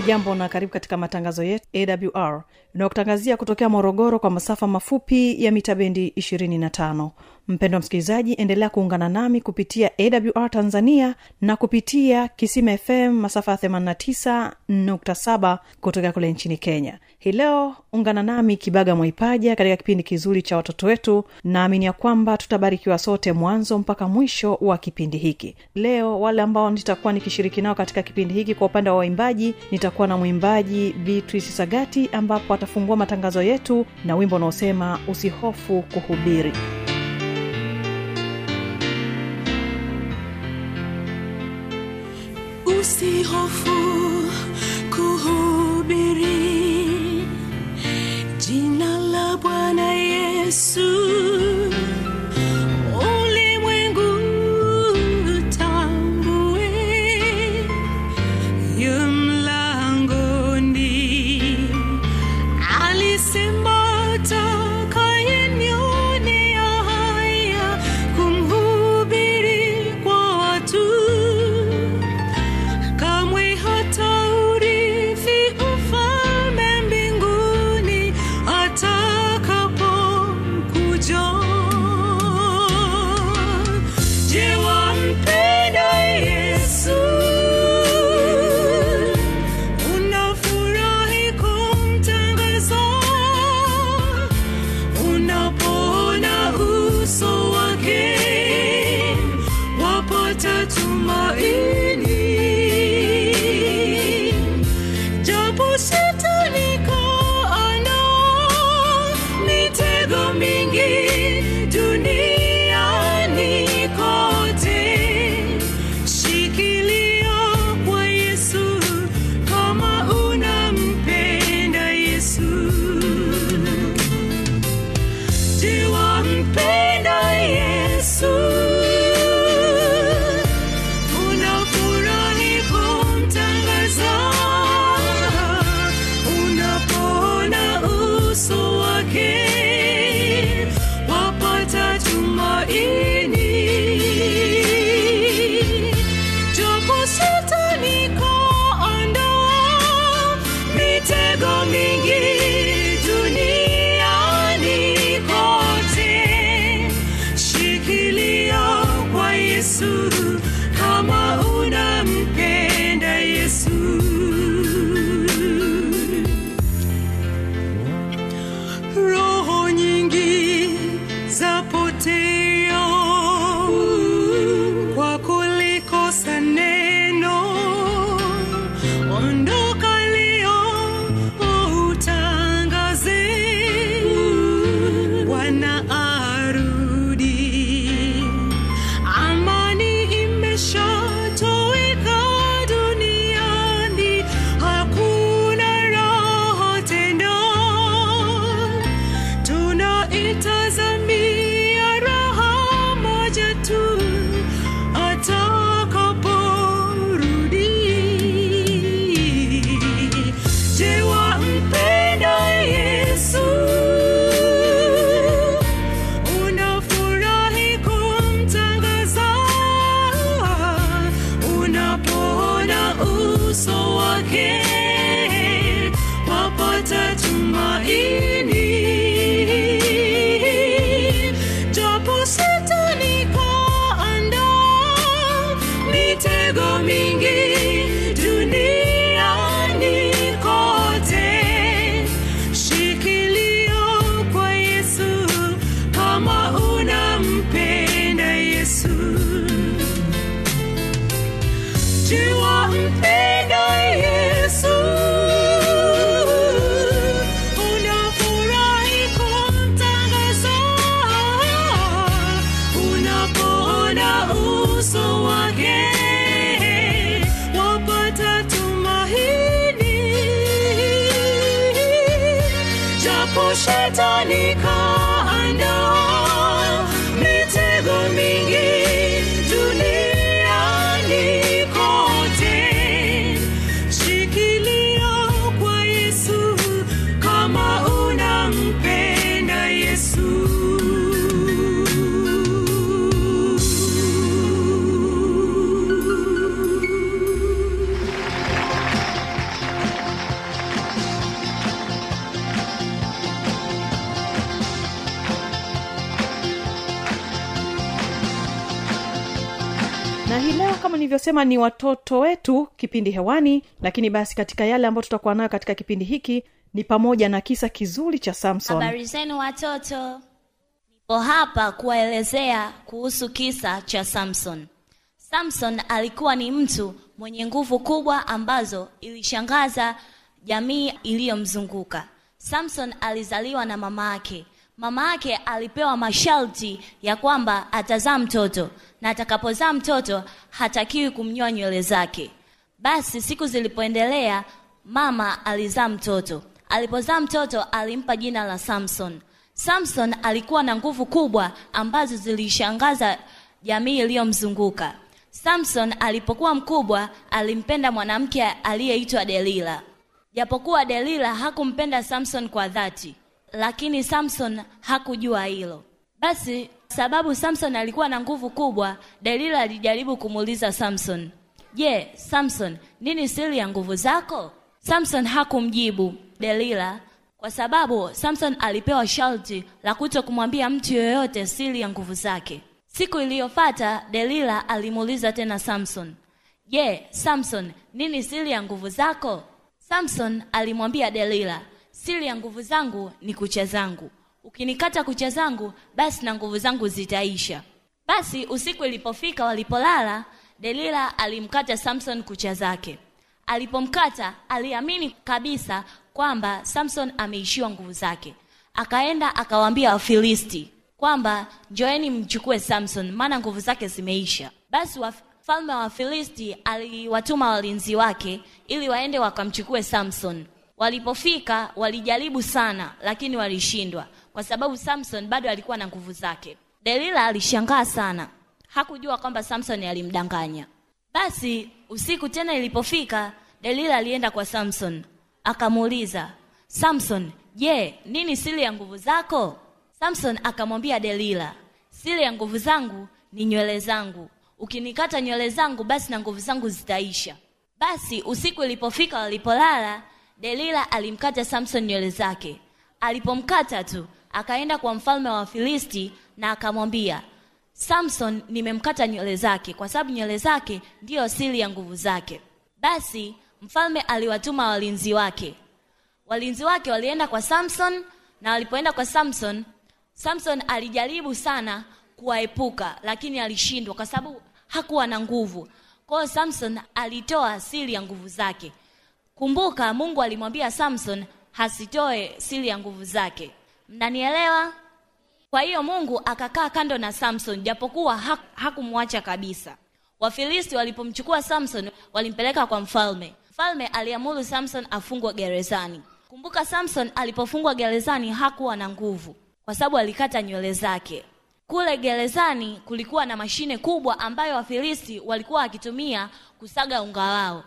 hujambo na karibu katika matangazo yetu awr inayokutangazia kutokea morogoro kwa masafa mafupi ya mita bendi 25 mpendo wa msikilizaji endelea kuungana nami kupitia awr tanzania na kupitia kisima fm masafa 89.7 kutokea kule nchini kenya. Hii leo ungana nami kibaga mwaipaja katika kipindi kizuri cha watoto wetu. Naamini ya kwamba tutabarikiwa sote mwanzo mpaka mwisho wa kipindi hiki. Leo wale ambao nitakuwa nikishiriki nao katika kipindi hiki kwa upande wa waimbaji nitakuwa na mwimbaji beatrice sagati ambapo atafungua matangazo yetu na wimbo unaosema usihofu kuhubiri usihofu kuhubiri nilivyosema ni watoto wetu kipindi hewani lakini basi katika yale ambayo tutakuwa nayo katika kipindi hiki ni pamoja na kisa kizuri cha samson. Habari zenu watoto. Nipo hapa kuwaelezea kuhusu kisa cha samson. Samson alikuwa ni mtu mwenye nguvu kubwa ambazo ilishangaza jamii iliyomzunguka. Samson alizaliwa na mama yake. Mama yake alipewa masharti ya kwamba atazaa mtoto na atakapozaa mtoto hatakiwi kumnyoa nywele zake. Basi siku zilipoendelea mama alizaa mtoto. Alipozaa mtoto alimpa jina la samson. Samson alikuwa na nguvu kubwa ambazo zilishangaza jamii iliyomzunguka. Samson alipokuwa mkubwa alimpenda mwanamke aliyeitwa delila. Japokuwa delila hakumpenda samson kwa dhati lakini samson hakujua hilo. Basi sababu samson alikuwa na nguvu kubwa. Delila alijaribu kumuuliza samson je samson nini siri ya nguvu zako? Samson hakumjibu delila kwa sababu samson alipewa sharti la kuto kumwambia mtu yoyote siri ya nguvu zake. Siku iliyofata delila alimuuliza tena samson je samson nini siri ya nguvu zako? Samson alimwambia delila siri ya nguvu zangu ni kucha zangu ukinikata kucha zangu basi na nguvu zangu zitaisha. Basi usiku ilipofika walipolala delila alimkata samson kucha zake. Alipomkata aliamini kabisa kwamba samson ameishiwa nguvu zake. Akaenda akawaambia wafilisti kwamba njoeni mchukue samson maana nguvu zake zimeisha. Basi mfalme wa wafilisti aliwatuma walinzi wake ili waende wakamchukue samson. Walipofika walijaribu sana lakini walishindwa kwa sababu samson bado alikuwa na nguvu zake. Delila alishangaa sana. Hakujua kwamba samson alimdanganya. Basi usiku tena ilipofika delila alienda kwa samson. Akamuuliza samson je nini siri ya nguvu zako? Samson akamwambia delila siri ya nguvu zangu ni nywele zangu. Ukinikata nywele zangu basi na nguvu zangu zitaisha. Basi usiku ilipofika walipolala delila alimkata samson nywele zake. Alipomkata tu akaenda kwa mfalme wa wafilisti na akamwambia samson nimemkata nywele zake kwa sababu nywele zake ndiyo siri ya nguvu zake. Basi mfalme aliwatuma walinzi wake. Walinzi wake walienda kwa samson na walipoenda kwa samson samson alijaribu sana kuwaepuka lakini alishindwa kwa sababu hakuwa na nguvu. Kwa samson alitoa siri ya nguvu zake. Kumbuka mungu alimwambia samson hasitoe siri ya nguvu zake mnanielewa? Kwa hiyo mungu akakaa kando na samson japokuwa ha- hakumwacha kabisa. Wafilisti walipomchukua samson walimpeleka kwa mfalme. Mfalme aliamuru samson afungwe gerezani. Kumbuka samson alipofungwa gerezani hakuwa na nguvu kwa sababu alikata nywele zake. Kule gerezani kulikuwa na mashine kubwa ambayo wafilisti walikuwa wakitumia kusaga unga wao.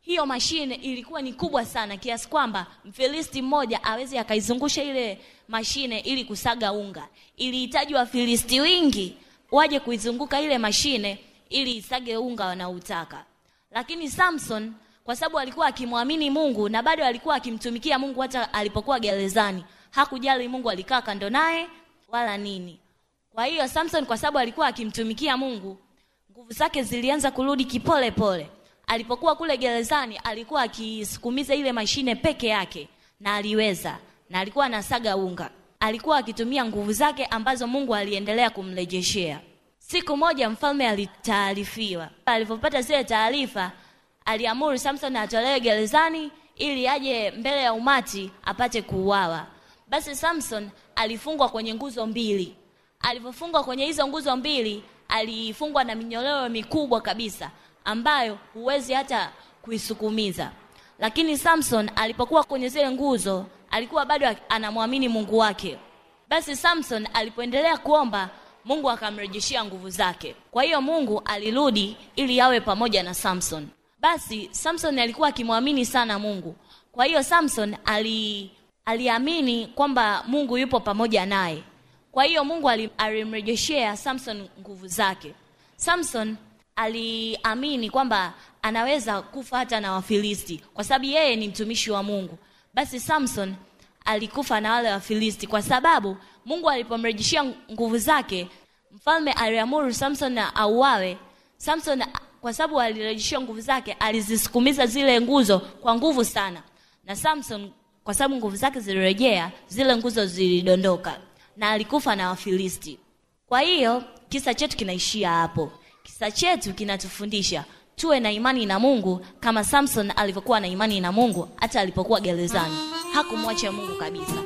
Hiyo mashine ilikuwa ni kubwa sana kiasi kwamba mfilisti mmoja aweze akaizungusha ile mashine ili kusaga unga. Ilihitaji wafilisti wingi waje kuizunguka ile mashine ili isage unga wanautaka. Lakini samson kwa sababu alikuwa akimwamini mungu na bado alikuwa akimtumikia mungu hata alipokuwa gerezani hakujali mungu alikaa kando naye wala nini. Kwa hiyo samson kwa sababu alikuwa akimtumikia mungu nguvu zake zilianza kurudi kipole pole. Alipokuwa kule gerezani alikuwa akisukumiza ile mashine peke yake na aliweza na alikuwa anasaga unga. Alikuwa akitumia nguvu zake ambazo mungu aliendelea kumrejeshea. Siku moja mfalme alitaarifiwa. Alipopata zile taarifa aliamuru samson atolewe gerezani ili aje mbele ya umati apate kuuawa. Basi samson alifungwa kwenye nguzo mbili. Alivyofungwa kwenye hizo nguzo mbili alifungwa na minyororo mikubwa kabisa ambayo huwezi hata kuisukumiza. Lakini samson alipokuwa kwenye zile nguzo alikuwa bado anamwamini mungu wake. Basi samson alipoendelea kuomba mungu akamrejeshea nguvu zake. Kwa hiyo mungu alirudi ili awe pamoja na samson. Basi samson alikuwa akimwamini sana mungu. Kwa hiyo samson ali aliamini kwamba mungu yupo pamoja naye. Kwa hiyo mungu alimrejeshea samson nguvu zake. Samson aliamini kwamba anaweza kufa hata na wafilisti kwa sababu yeye ni mtumishi wa mungu basi samson alikufa na wale wafilisti kwa sababu mungu alipomrejeshia nguvu zake mfalme aliamuru samson na auawe. Samson kwa sababu alirejeshiwa nguvu zake alizisukumiza zile nguzo kwa nguvu sana. Na samson kwa sababu nguvu zake zilirejea zile nguzo zilidondoka na alikufa na wafilisti. Kwa hiyo kisa chetu kinaishia hapo. Kisa chetu kinatufundisha tuwe na imani na mungu kama samson alivyokuwa na imani na mungu hata alipokuwa gerezani. Hakumwacha mungu kabisa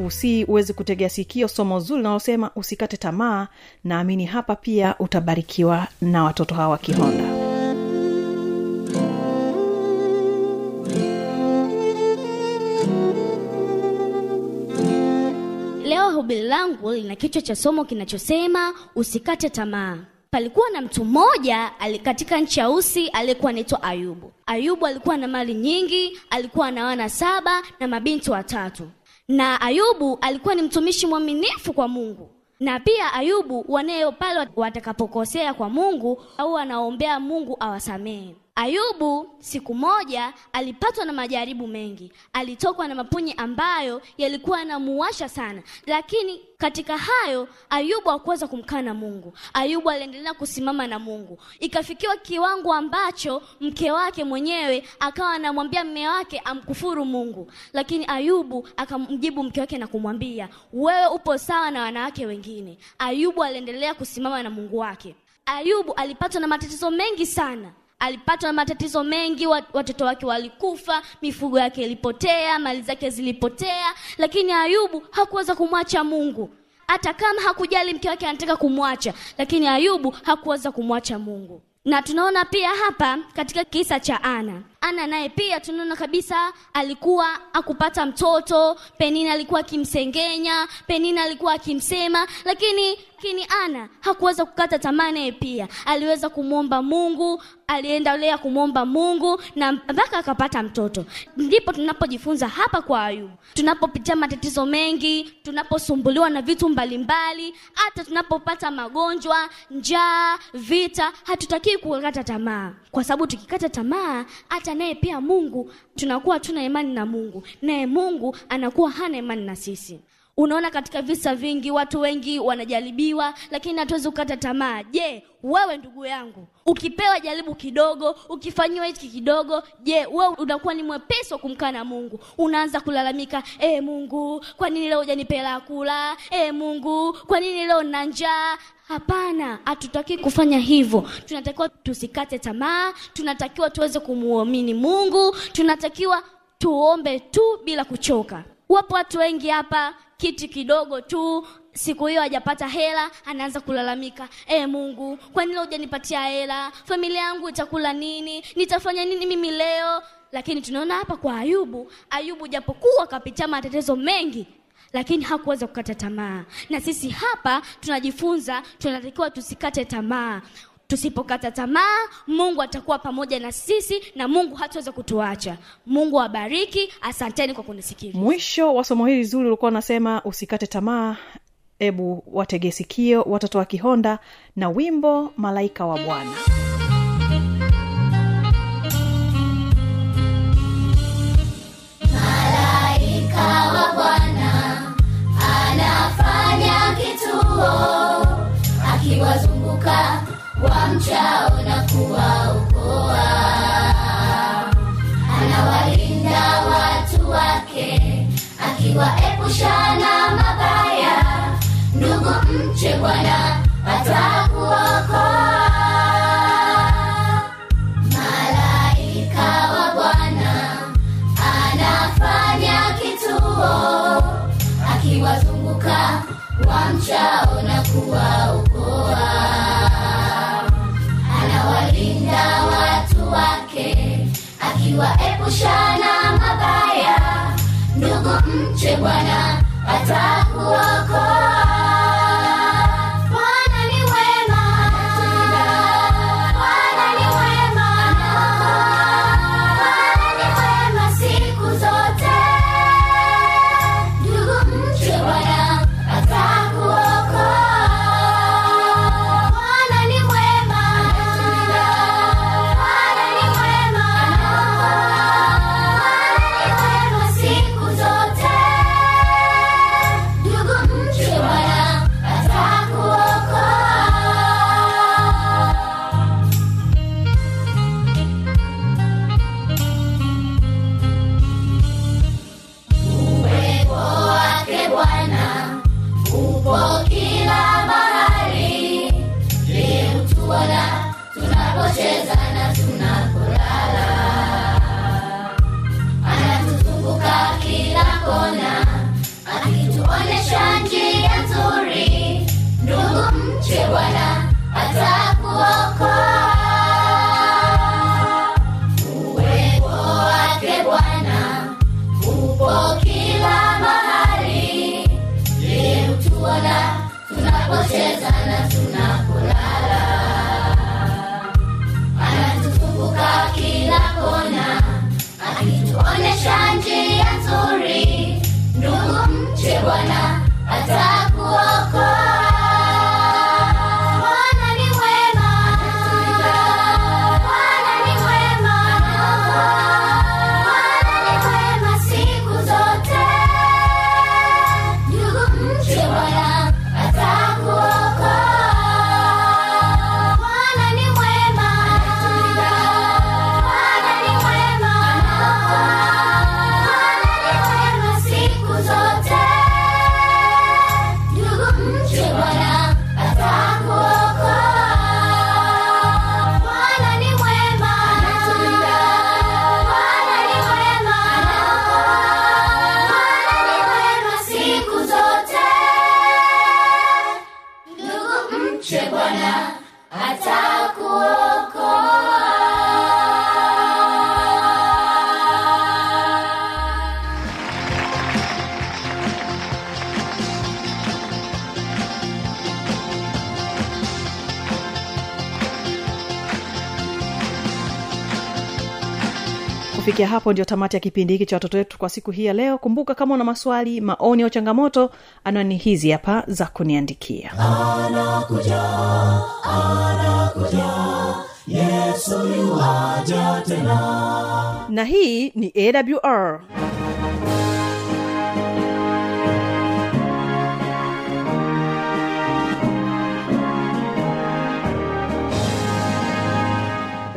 ni uweze kutegea sikio somo zuri linalosema usikate tamaa naamini hapa pia utabarikiwa na watoto hawa kihonda. Leo hubiri langu lina kichwa cha somo kinachosema usikate tamaa. Palikuwa na mtu mmoja katika nchi ya usi aliyekuwa anaitwa ayubu. Ayubu alikuwa na mali nyingi alikuwa na wana saba na mabinti watatu na ayubu alikuwa ni mtumishi mwaminifu kwa mungu. Na pia ayubu waneo pale watakapokosea kwa mungu au anaombea mungu awasamehe ayubu siku moja alipatwa na majaribu mengi. Alitokwa na mapunyi ambayo yalikuwa yanamuwasha sana. Lakini katika hayo ayubu hakuweza kumkana mungu. Ayubu aliendelea kusimama na mungu. Ikafikiwa kiwango ambacho mke wake mwenyewe akawa anamwambia mme wake amkufuru mungu. Lakini ayubu akamjibu mke wake na kumwambia wewe upo sawa na wanawake wengine. Ayubu aliendelea kusimama na mungu wake. Ayubu alipatwa na matatizo mengi sana alipatwa na matatizo mengi watoto wake walikufa mifugo yake ilipotea mali zake zilipotea lakini ayubu hakuweza kumwacha mungu. Hata kama hakujali mke wake anataka kumwacha lakini ayubu hakuweza kumwacha mungu. Na tunaona pia hapa katika kisa cha ana ana naye pia tunaona kabisa alikuwa akupata mtoto penina alikuwa akimsengenya penina alikuwa akimsema lakini lakini ana hakuweza kukata tamaa naye pia. Aliweza kumwomba mungu aliendelea kumwomba mungu na mpaka akapata mtoto. Ndipo tunapojifunza hapa kwa ayubu tunapopitia matatizo mengi tunaposumbuliwa na vitu mbalimbali hata tunapopata magonjwa njaa vita hatutakii kukata tamaa. Kwa sababu tukikata tamaa hata naye pia mungu tunakuwa tuna imani na mungu. Naye mungu anakuwa hana imani na sisi unaona katika visa vingi watu wengi wanajaribiwa lakini hatuwezi kukata tamaa. Je wewe ndugu yangu ukipewa jaribu kidogo ukifanyiwa hiki kidogo je wewe unakuwa ni mwepesi wa kumkana mungu? Unaanza kulalamika e mungu kwa nini leo hujanipela kula e mungu kwa nini leo nina njaa? Hapana hatutaki kufanya hivyo. Tunatakiwa tusikate tamaa tunatakiwa tuweze kumuamini mungu tunatakiwa tuombe tu bila kuchoka. Wapo watu wengi hapa kiti kidogo tu siku hiyo hajapata hela anaanza kulalamika e mungu kwa nini hujanipatia hela? Familia yangu itakula nini? Nitafanya nini mimi leo? Lakini tunaona hapa kwa ayubu ayubu japokuwa akapitia matetezo mengi lakini hakuweza kukata tamaa. Na sisi hapa tunajifunza tunatakiwa tusikate tamaa tusipokata tamaa mungu atakuwa pamoja na sisi na mungu hataweza kutuacha. Mungu awabariki. Asanteni kwa kunisikiza mwisho wa somo hili zuri ulikuwa unasema usikate tamaa ebu watege sikio watoto wa kihonda na wimbo malaika wa bwana. Malaika wa Bwana anafanya kituo akiwazunguka wamchao na kuwaokoa. Anawalinda watu wake akiwaepusha na mabaya. Ndugu mche Bwana atakuokoa. Malaika wa Bwana anafanya kituo akiwazunguka wamchao na kuwaokoa. Akiwaepusha na mabaya. Ndugu mche Bwana atakuokoa. Mche Bwana kufikia hapo ndio tamati ya kipindi hiki cha watoto wetu kwa siku hii ya leo. Kumbuka kama una maswali maoni au changamoto anwani hizi hapa za kuniandikia. Yuaja tena. Na hii ni awr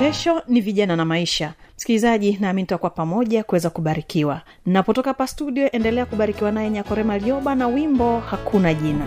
kesho ni vijana na maisha. Msikilizaji naamini tutakuwa pamoja kuweza kubarikiwa. Napotoka hapa studio endelea kubarikiwa naye nyakorema lioba na wimbo hakuna jina